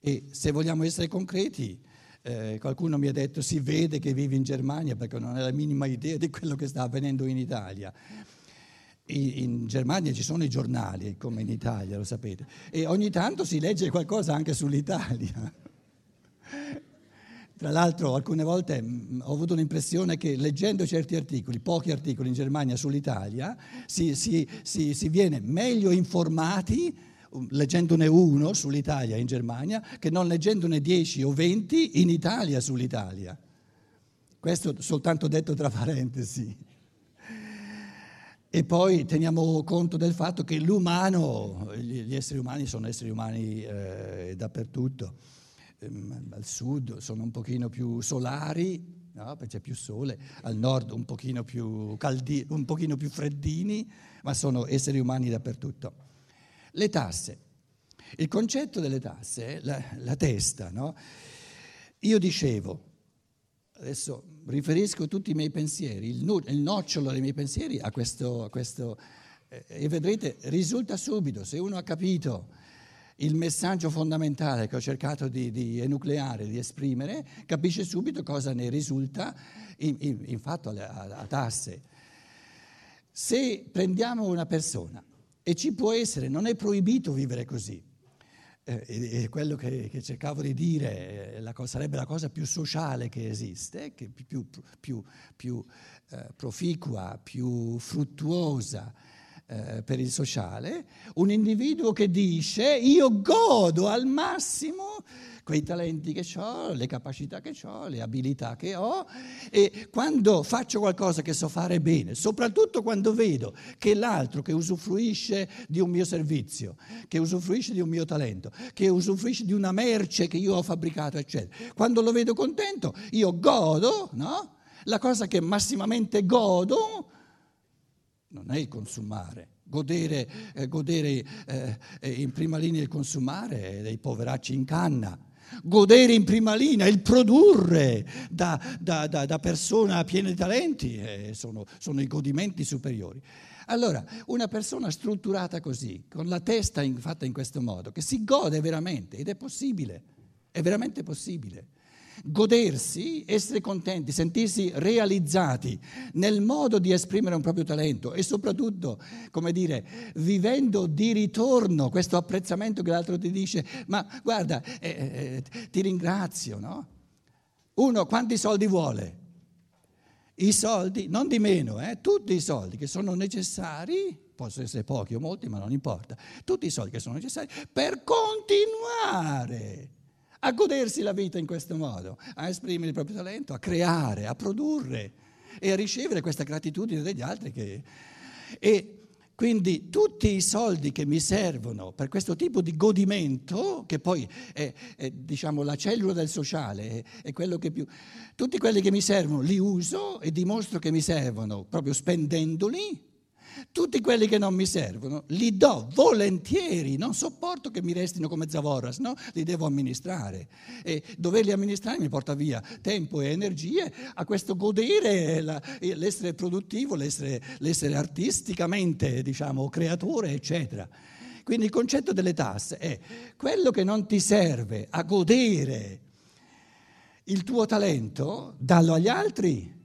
E se vogliamo essere concreti, eh, qualcuno mi ha detto si vede che vivi in Germania perché non ha la minima idea di quello che sta avvenendo in Italia. In Germania ci sono i giornali, come in Italia, lo sapete, e ogni tanto si legge qualcosa anche sull'Italia. Tra l'altro alcune volte mm, ho avuto l'impressione che leggendo certi articoli, pochi articoli in Germania sull'Italia, si, si, si, si viene meglio informati leggendone uno sull'Italia in Germania che non leggendone dieci o venti in Italia sull'Italia. Questo soltanto detto tra parentesi. E poi teniamo conto del fatto che l'umano, gli esseri umani sono esseri umani eh, dappertutto Ehm, al sud sono un pochino più solari, no? perché c'è più sole, al nord un pochino più, caldi, un pochino più freddini, ma sono esseri umani dappertutto. Le tasse. Il concetto delle tasse, la, la testa, no? Io dicevo, adesso riferisco tutti i miei pensieri, il, il nocciolo dei miei pensieri a questo, a questo eh, e vedrete, risulta subito, se uno ha capito il messaggio fondamentale che ho cercato di, di enucleare, di esprimere, capisce subito cosa ne risulta in, in, in fatto a, a, tasse. Se prendiamo una persona e ci può essere, non è proibito vivere così, eh, e, quello che, che, cercavo di dire eh, la sarebbe la cosa più sociale che esiste, che più, più, più eh, proficua, più fruttuosa, eh, per il sociale, un individuo che dice io godo al massimo quei talenti che ho, le capacità che ho, le abilità che ho e quando faccio qualcosa che so fare bene, soprattutto quando vedo che l'altro che usufruisce di un mio servizio, che usufruisce di un mio talento, che usufruisce di una merce che io ho fabbricato, eccetera, quando lo vedo contento io godo, no? La cosa che massimamente godo non è il consumare. Godere, eh, godere eh, eh, in prima linea il consumare dei poveracci in canna. Godere in prima linea il produrre da, da, da, da persona piena di talenti eh, sono, sono i godimenti superiori. Allora, una persona strutturata così, con la testa in, fatta in questo modo, che si gode veramente, ed è possibile, è veramente possibile godersi, essere contenti, sentirsi realizzati nel modo di esprimere un proprio talento e soprattutto, come dire, vivendo di ritorno questo apprezzamento che l'altro ti dice, ma guarda, eh, eh, ti ringrazio, no? Uno quanti soldi vuole? I soldi, non di meno, eh, tutti i soldi che sono necessari, possono essere pochi o molti, ma non importa, tutti i soldi che sono necessari per continuare a godersi la vita in questo modo, a esprimere il proprio talento, a creare, a produrre e a ricevere questa gratitudine degli altri. Che... E quindi tutti i soldi che mi servono per questo tipo di godimento, che poi è, è diciamo, la cellula del sociale, è, è quello che più... Tutti quelli che mi servono li uso e dimostro che mi servono proprio spendendoli tutti quelli che non mi servono li do volentieri, non sopporto che mi restino come zavorras, no? Li devo amministrare. E doverli amministrare mi porta via tempo e energie a questo godere, l'essere produttivo, l'essere, l'essere artisticamente, diciamo, creatore, eccetera. Quindi il concetto delle tasse è quello che non ti serve a godere il tuo talento, dallo agli altri.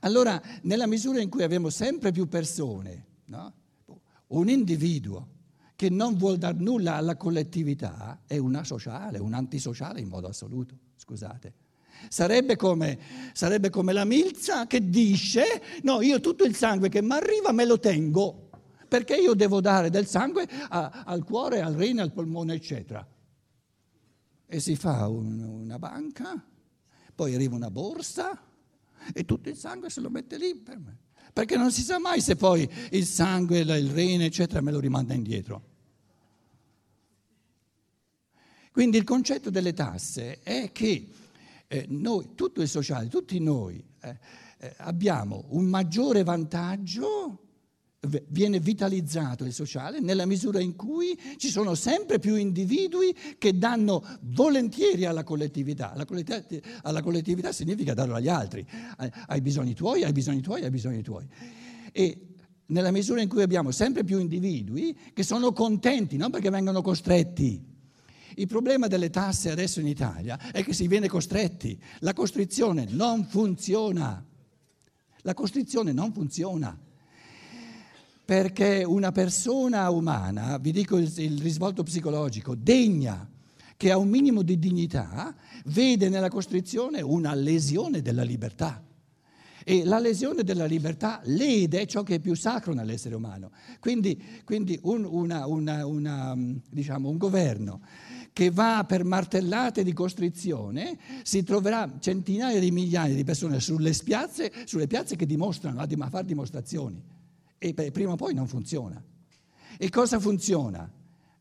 Allora, nella misura in cui abbiamo sempre più persone, no? un individuo che non vuol dar nulla alla collettività è una sociale, un antisociale in modo assoluto, scusate. Sarebbe come, sarebbe come la milza che dice, no, io tutto il sangue che mi arriva me lo tengo, perché io devo dare del sangue a, al cuore, al rene, al polmone, eccetera. E si fa un, una banca, poi arriva una borsa, e tutto il sangue se lo mette lì per me. Perché non si sa mai se poi il sangue, il rene, eccetera, me lo rimanda indietro. Quindi il concetto delle tasse è che eh, noi, tutto il sociale, tutti noi, eh, eh, abbiamo un maggiore vantaggio viene vitalizzato il sociale nella misura in cui ci sono sempre più individui che danno volentieri alla collettività. Alla collettività, alla collettività significa darlo agli altri, ai bisogni tuoi, ai bisogni tuoi, ai bisogni tuoi. E nella misura in cui abbiamo sempre più individui che sono contenti, non perché vengono costretti, Il problema delle tasse adesso in Italia è che si viene costretti. La costrizione non funziona. La costrizione non funziona. Perché una persona umana, vi dico il, il risvolto psicologico, degna, che ha un minimo di dignità, vede nella costrizione una lesione della libertà. E la lesione della libertà lede ciò che è più sacro nell'essere umano. Quindi, quindi un, una, una, una, diciamo, un governo che va per martellate di costrizione si troverà centinaia di migliaia di persone sulle piazze, sulle piazze che dimostrano, a fare dimostrazioni. E prima o poi non funziona. E cosa funziona?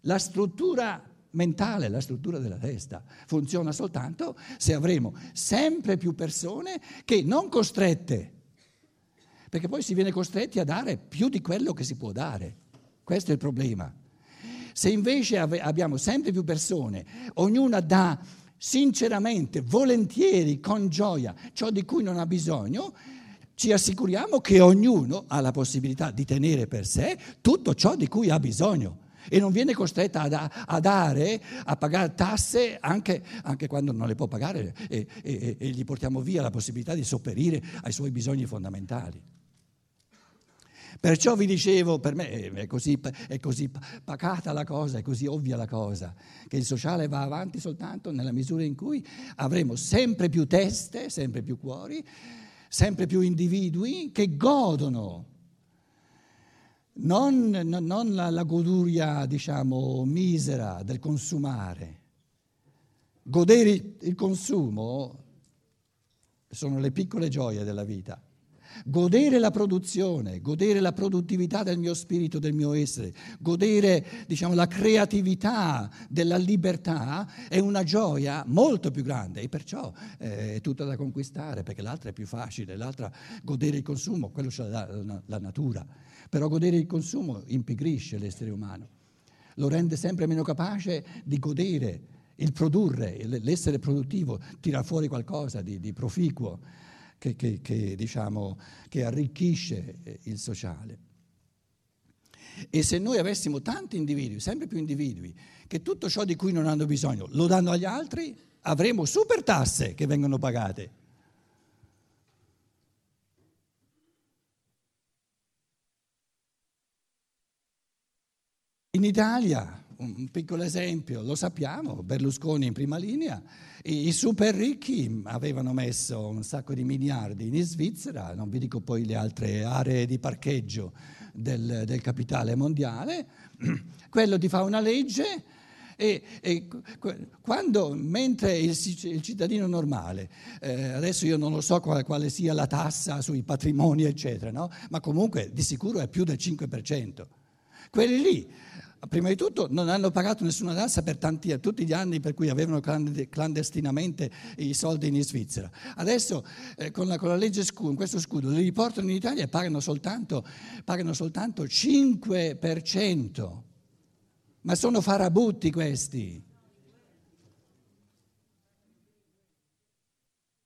La struttura mentale, la struttura della testa. Funziona soltanto se avremo sempre più persone che non costrette, perché poi si viene costretti a dare più di quello che si può dare. Questo è il problema. Se invece abbiamo sempre più persone, ognuna dà sinceramente, volentieri, con gioia ciò di cui non ha bisogno, ci assicuriamo che ognuno ha la possibilità di tenere per sé tutto ciò di cui ha bisogno e non viene costretta a, dare, a pagare tasse anche, anche, quando non le può pagare e, e, e gli portiamo via la possibilità di sopperire ai suoi bisogni fondamentali. Perciò vi dicevo, per me è così, è così, pacata la cosa, è così ovvia la cosa, che il sociale va avanti soltanto nella misura in cui avremo sempre più teste, sempre più cuori, sempre più individui che godono non, non la, la goduria, diciamo, misera del consumare. Godere il consumo sono le piccole gioie della vita. Godere la produzione, godere la produttività del mio spirito, del mio essere, godere diciamo, la creatività della libertà è una gioia molto più grande e perciò eh, è tutta da conquistare perché l'altra è più facile, l'altra godere il consumo, quello c'è la, la natura, però godere il consumo impigrisce l'essere umano, lo rende sempre meno capace di godere il produrre, l'essere produttivo, tira fuori qualcosa di, di proficuo che, che, che, diciamo, che arricchisce eh, il sociale. E se noi avessimo tanti individui, sempre più individui, che tutto ciò di cui non hanno bisogno lo danno agli altri, avremo super tasse che vengono pagate. In Italia un piccolo esempio, lo sappiamo, Berlusconi in prima linea, i super ricchi avevano messo un sacco di miliardi in Svizzera, non vi dico poi le altre aree di parcheggio del, del capitale mondiale, quello ti fa una legge e, e quando, mentre il, il cittadino normale, eh, adesso io non lo so quale, quale, sia la tassa sui patrimoni, eccetera, no? ma comunque di sicuro è più del 5%. Quelli lì prima di tutto non hanno pagato nessuna tassa per tanti, tutti gli anni per cui avevano clandestinamente i soldi in Svizzera. Adesso eh, con, la, con, la, legge scudo, questo scudo, li riportano in Italia e pagano soltanto, pagano soltanto 5%. Ma sono farabutti questi.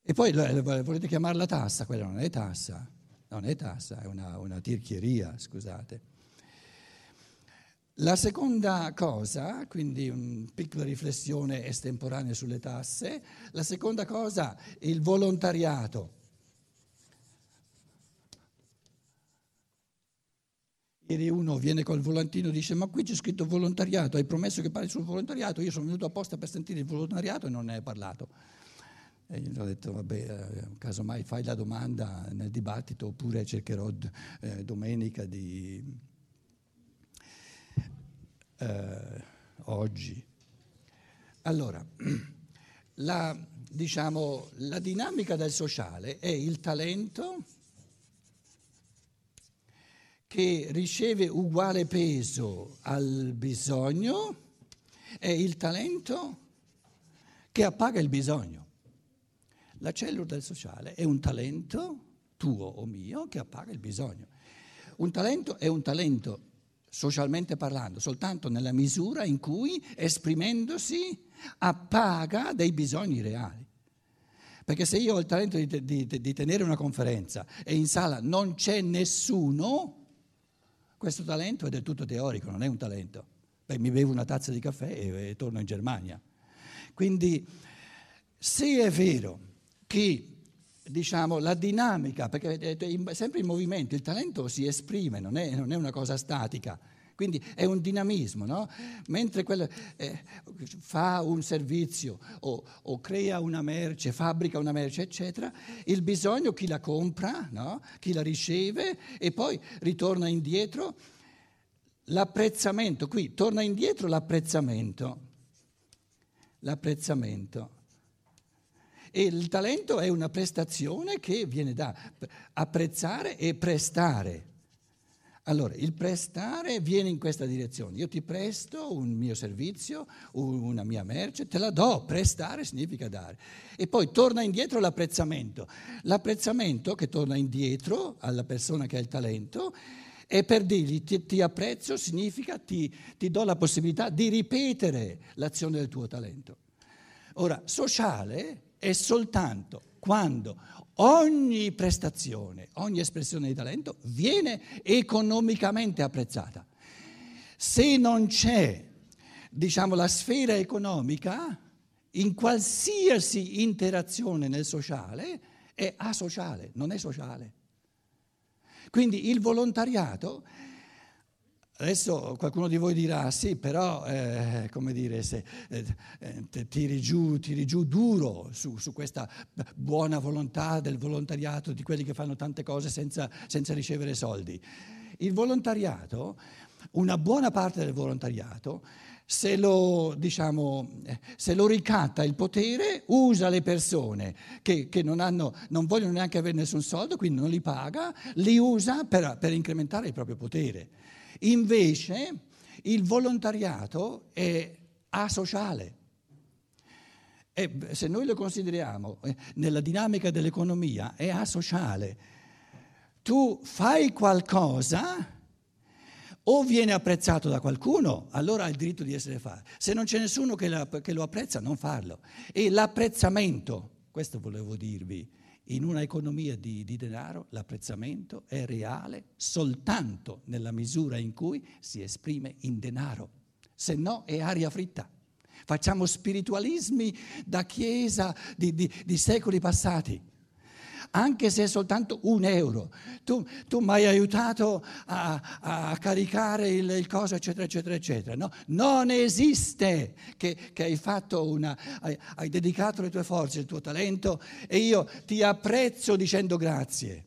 E poi volete chiamarla tassa? Quella non è tassa, non è tassa, è una, una tirchieria, scusate. La seconda cosa, quindi una piccola riflessione estemporanea sulle tasse, la seconda cosa, il volontariato. Ieri uno viene col volantino e dice ma qui c'è scritto volontariato, hai promesso che parli sul volontariato, io sono venuto apposta per sentire il volontariato e non ne hai parlato. E gli ho detto, vabbè, eh, casomai fai la domanda nel dibattito oppure cercherò eh, domenica di eh, oggi. Allora, la, diciamo, la dinamica del sociale è il talento che riceve uguale peso al bisogno è il talento che appaga il bisogno. La cellula del sociale è un talento tuo o mio che appaga il bisogno. Un talento è un talento socialmente parlando, soltanto nella misura in cui, esprimendosi, appaga dei bisogni reali. Perché se io ho il talento di, di, di, tenere una conferenza e in sala non c'è nessuno, questo talento è del tutto teorico, non è un talento. Beh, mi bevo una tazza di caffè e, e torno in Germania. Quindi se è vero che diciamo, la dinamica, perché è sempre in movimento, il talento si esprime, non è, non è una cosa statica. Quindi è un dinamismo, no? Mentre quello, eh, fa un servizio o, o, crea una merce, fabbrica una merce, eccetera, il bisogno chi la compra, no? chi la riceve e poi ritorna indietro. L'apprezzamento, qui torna indietro l'apprezzamento. L'apprezzamento. E il talento è una prestazione che viene da apprezzare e prestare. Allora, il prestare viene in questa direzione. Io ti presto un mio servizio, una mia merce, te la do. Prestare significa dare. E poi torna indietro l'apprezzamento. L'apprezzamento che torna indietro alla persona che ha il talento è per dirgli ti, ti apprezzo significa ti, ti do la possibilità di ripetere l'azione del tuo talento. Ora, sociale è soltanto quando ogni prestazione, ogni espressione di talento viene economicamente apprezzata. Se non c'è, diciamo, la sfera economica, in qualsiasi interazione nel sociale è asociale, non è sociale. Quindi il volontariato Adesso qualcuno di voi dirà sì, però eh, come dire, se, eh, eh tiri, giù, tiri, giù, duro su, su, questa buona volontà del volontariato, di quelli che fanno tante cose senza, senza ricevere soldi. Il volontariato, una buona parte del volontariato, se lo, diciamo, eh, se lo ricatta il potere, usa le persone che, che non, hanno, non, vogliono neanche avere nessun soldo, quindi non li paga, li usa per, per incrementare il proprio potere. Invece il volontariato è asociale. E se noi lo consideriamo eh, nella dinamica dell'economia, è asociale. Tu fai qualcosa o viene apprezzato da qualcuno, allora hai il diritto di essere fatto. Se non c'è nessuno che, lo apprezza, non farlo. E l'apprezzamento, questo volevo dirvi, in una economia di, di, denaro l'apprezzamento è reale soltanto nella misura in cui si esprime in denaro, se no è aria fritta. Facciamo spiritualismi da chiesa di, di, di secoli passati anche se è soltanto un euro. Tu, tu mi hai aiutato a, a caricare il, il, coso, eccetera, eccetera, eccetera. No? Non esiste che, che hai, una, hai, hai dedicato le tue forze, il tuo talento e io ti apprezzo dicendo grazie.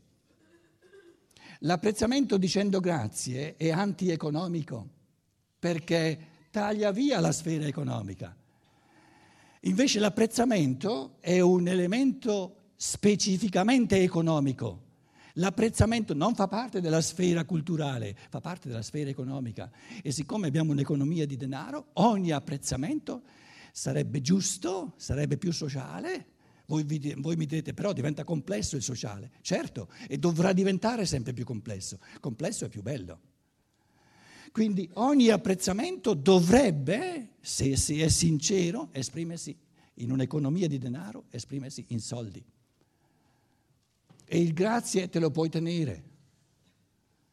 L'apprezzamento dicendo grazie è antieconomico perché taglia via la sfera economica. Invece l'apprezzamento è un elemento specificamente economico. L'apprezzamento non fa parte della sfera culturale, fa parte della sfera economica. E siccome abbiamo un'economia di denaro, ogni apprezzamento sarebbe giusto, sarebbe più sociale. Voi, vi, voi, mi direte però diventa complesso il sociale. Certo, e dovrà diventare sempre più complesso. Complesso è più bello. Quindi ogni apprezzamento dovrebbe, se si è sincero, esprimersi in un'economia di denaro, esprimersi in soldi. E il grazie te lo puoi tenere,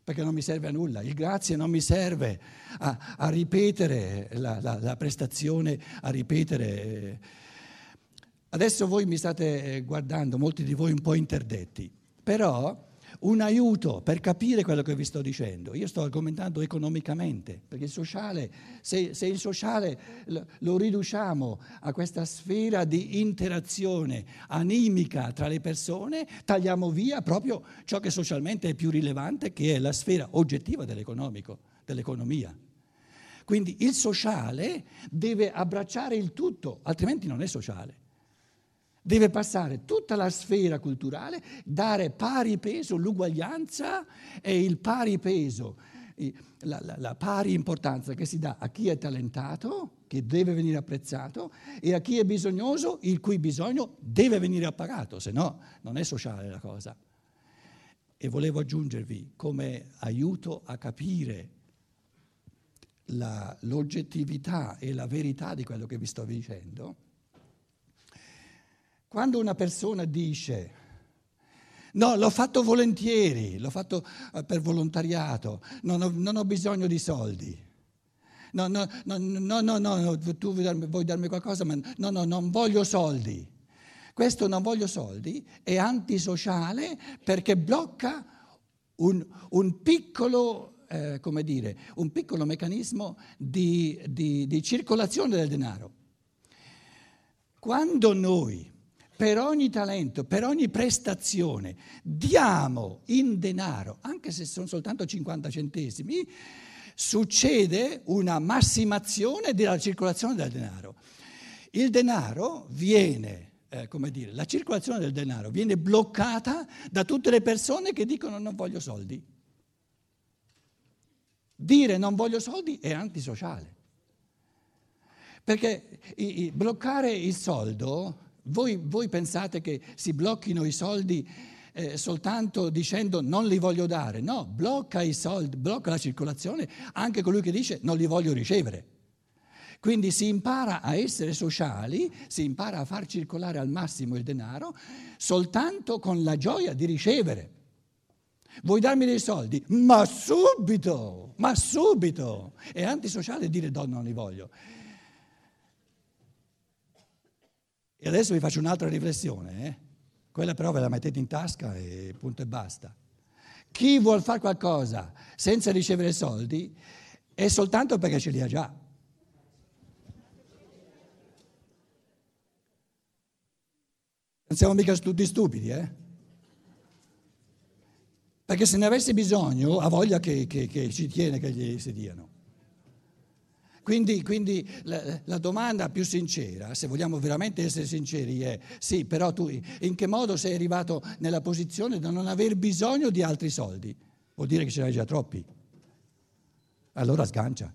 perché non mi serve a nulla. Il grazie non mi serve a, a ripetere la, la, la prestazione, a ripetere. Adesso voi mi state guardando, molti di voi un po' interdetti, però un aiuto per capire quello che vi sto dicendo. Io sto argomentando economicamente, perché il sociale, se, se, il sociale lo riduciamo a questa sfera di interazione animica tra le persone, tagliamo via proprio ciò che socialmente è più rilevante, che è la sfera oggettiva dell'economico, dell'economia. Quindi il sociale deve abbracciare il tutto, altrimenti non è sociale deve passare tutta la sfera culturale, dare pari peso, l'uguaglianza e il pari peso, la, la, la, pari importanza che si dà a chi è talentato, che deve venire apprezzato, e a chi è bisognoso, il cui bisogno deve venire appagato, se no non è sociale la cosa. E volevo aggiungervi come aiuto a capire la, l'oggettività e la verità di quello che vi sto dicendo quando una persona dice no, l'ho fatto volentieri, l'ho fatto eh, per volontariato, non ho, non ho bisogno di soldi, No, no, no, no, no, no, tu vuoi darmi, vuoi darmi qualcosa, ma no, no, non voglio soldi. Questo non voglio soldi è antisociale perché blocca un, un piccolo, eh, come dire, un piccolo meccanismo di, di, di circolazione del denaro. Quando noi per ogni talento, per ogni prestazione diamo in denaro, anche se sono soltanto 50 centesimi, succede una massimazione della circolazione del denaro. Il denaro viene, eh, come dire, la circolazione del denaro viene bloccata da tutte le persone che dicono non voglio soldi. Dire non voglio soldi è antisociale. Perché i, i, bloccare il soldo voi, voi pensate che si blocchino i soldi eh, soltanto dicendo non li voglio dare? No, blocca i soldi, blocca la circolazione anche colui che dice non li voglio ricevere. Quindi si impara a essere sociali, si impara a far circolare al massimo il denaro soltanto con la gioia di ricevere. Vuoi darmi dei soldi? Ma subito, ma subito. È antisociale dire no, non li voglio. E adesso vi faccio un'altra riflessione, eh? quella però ve la mettete in tasca e punto e basta. Chi vuol fare qualcosa senza ricevere soldi è soltanto perché ce li ha già. Non siamo mica tutti stupidi, eh? Perché se ne avessi bisogno ha voglia che, che, che ci tiene che gli si diano. Quindi, quindi la, la, domanda più sincera, se vogliamo veramente essere sinceri, è sì, però tu in che modo sei arrivato nella posizione da non aver bisogno di altri soldi? Vuol dire che ce n'hai già troppi. Allora sgancia.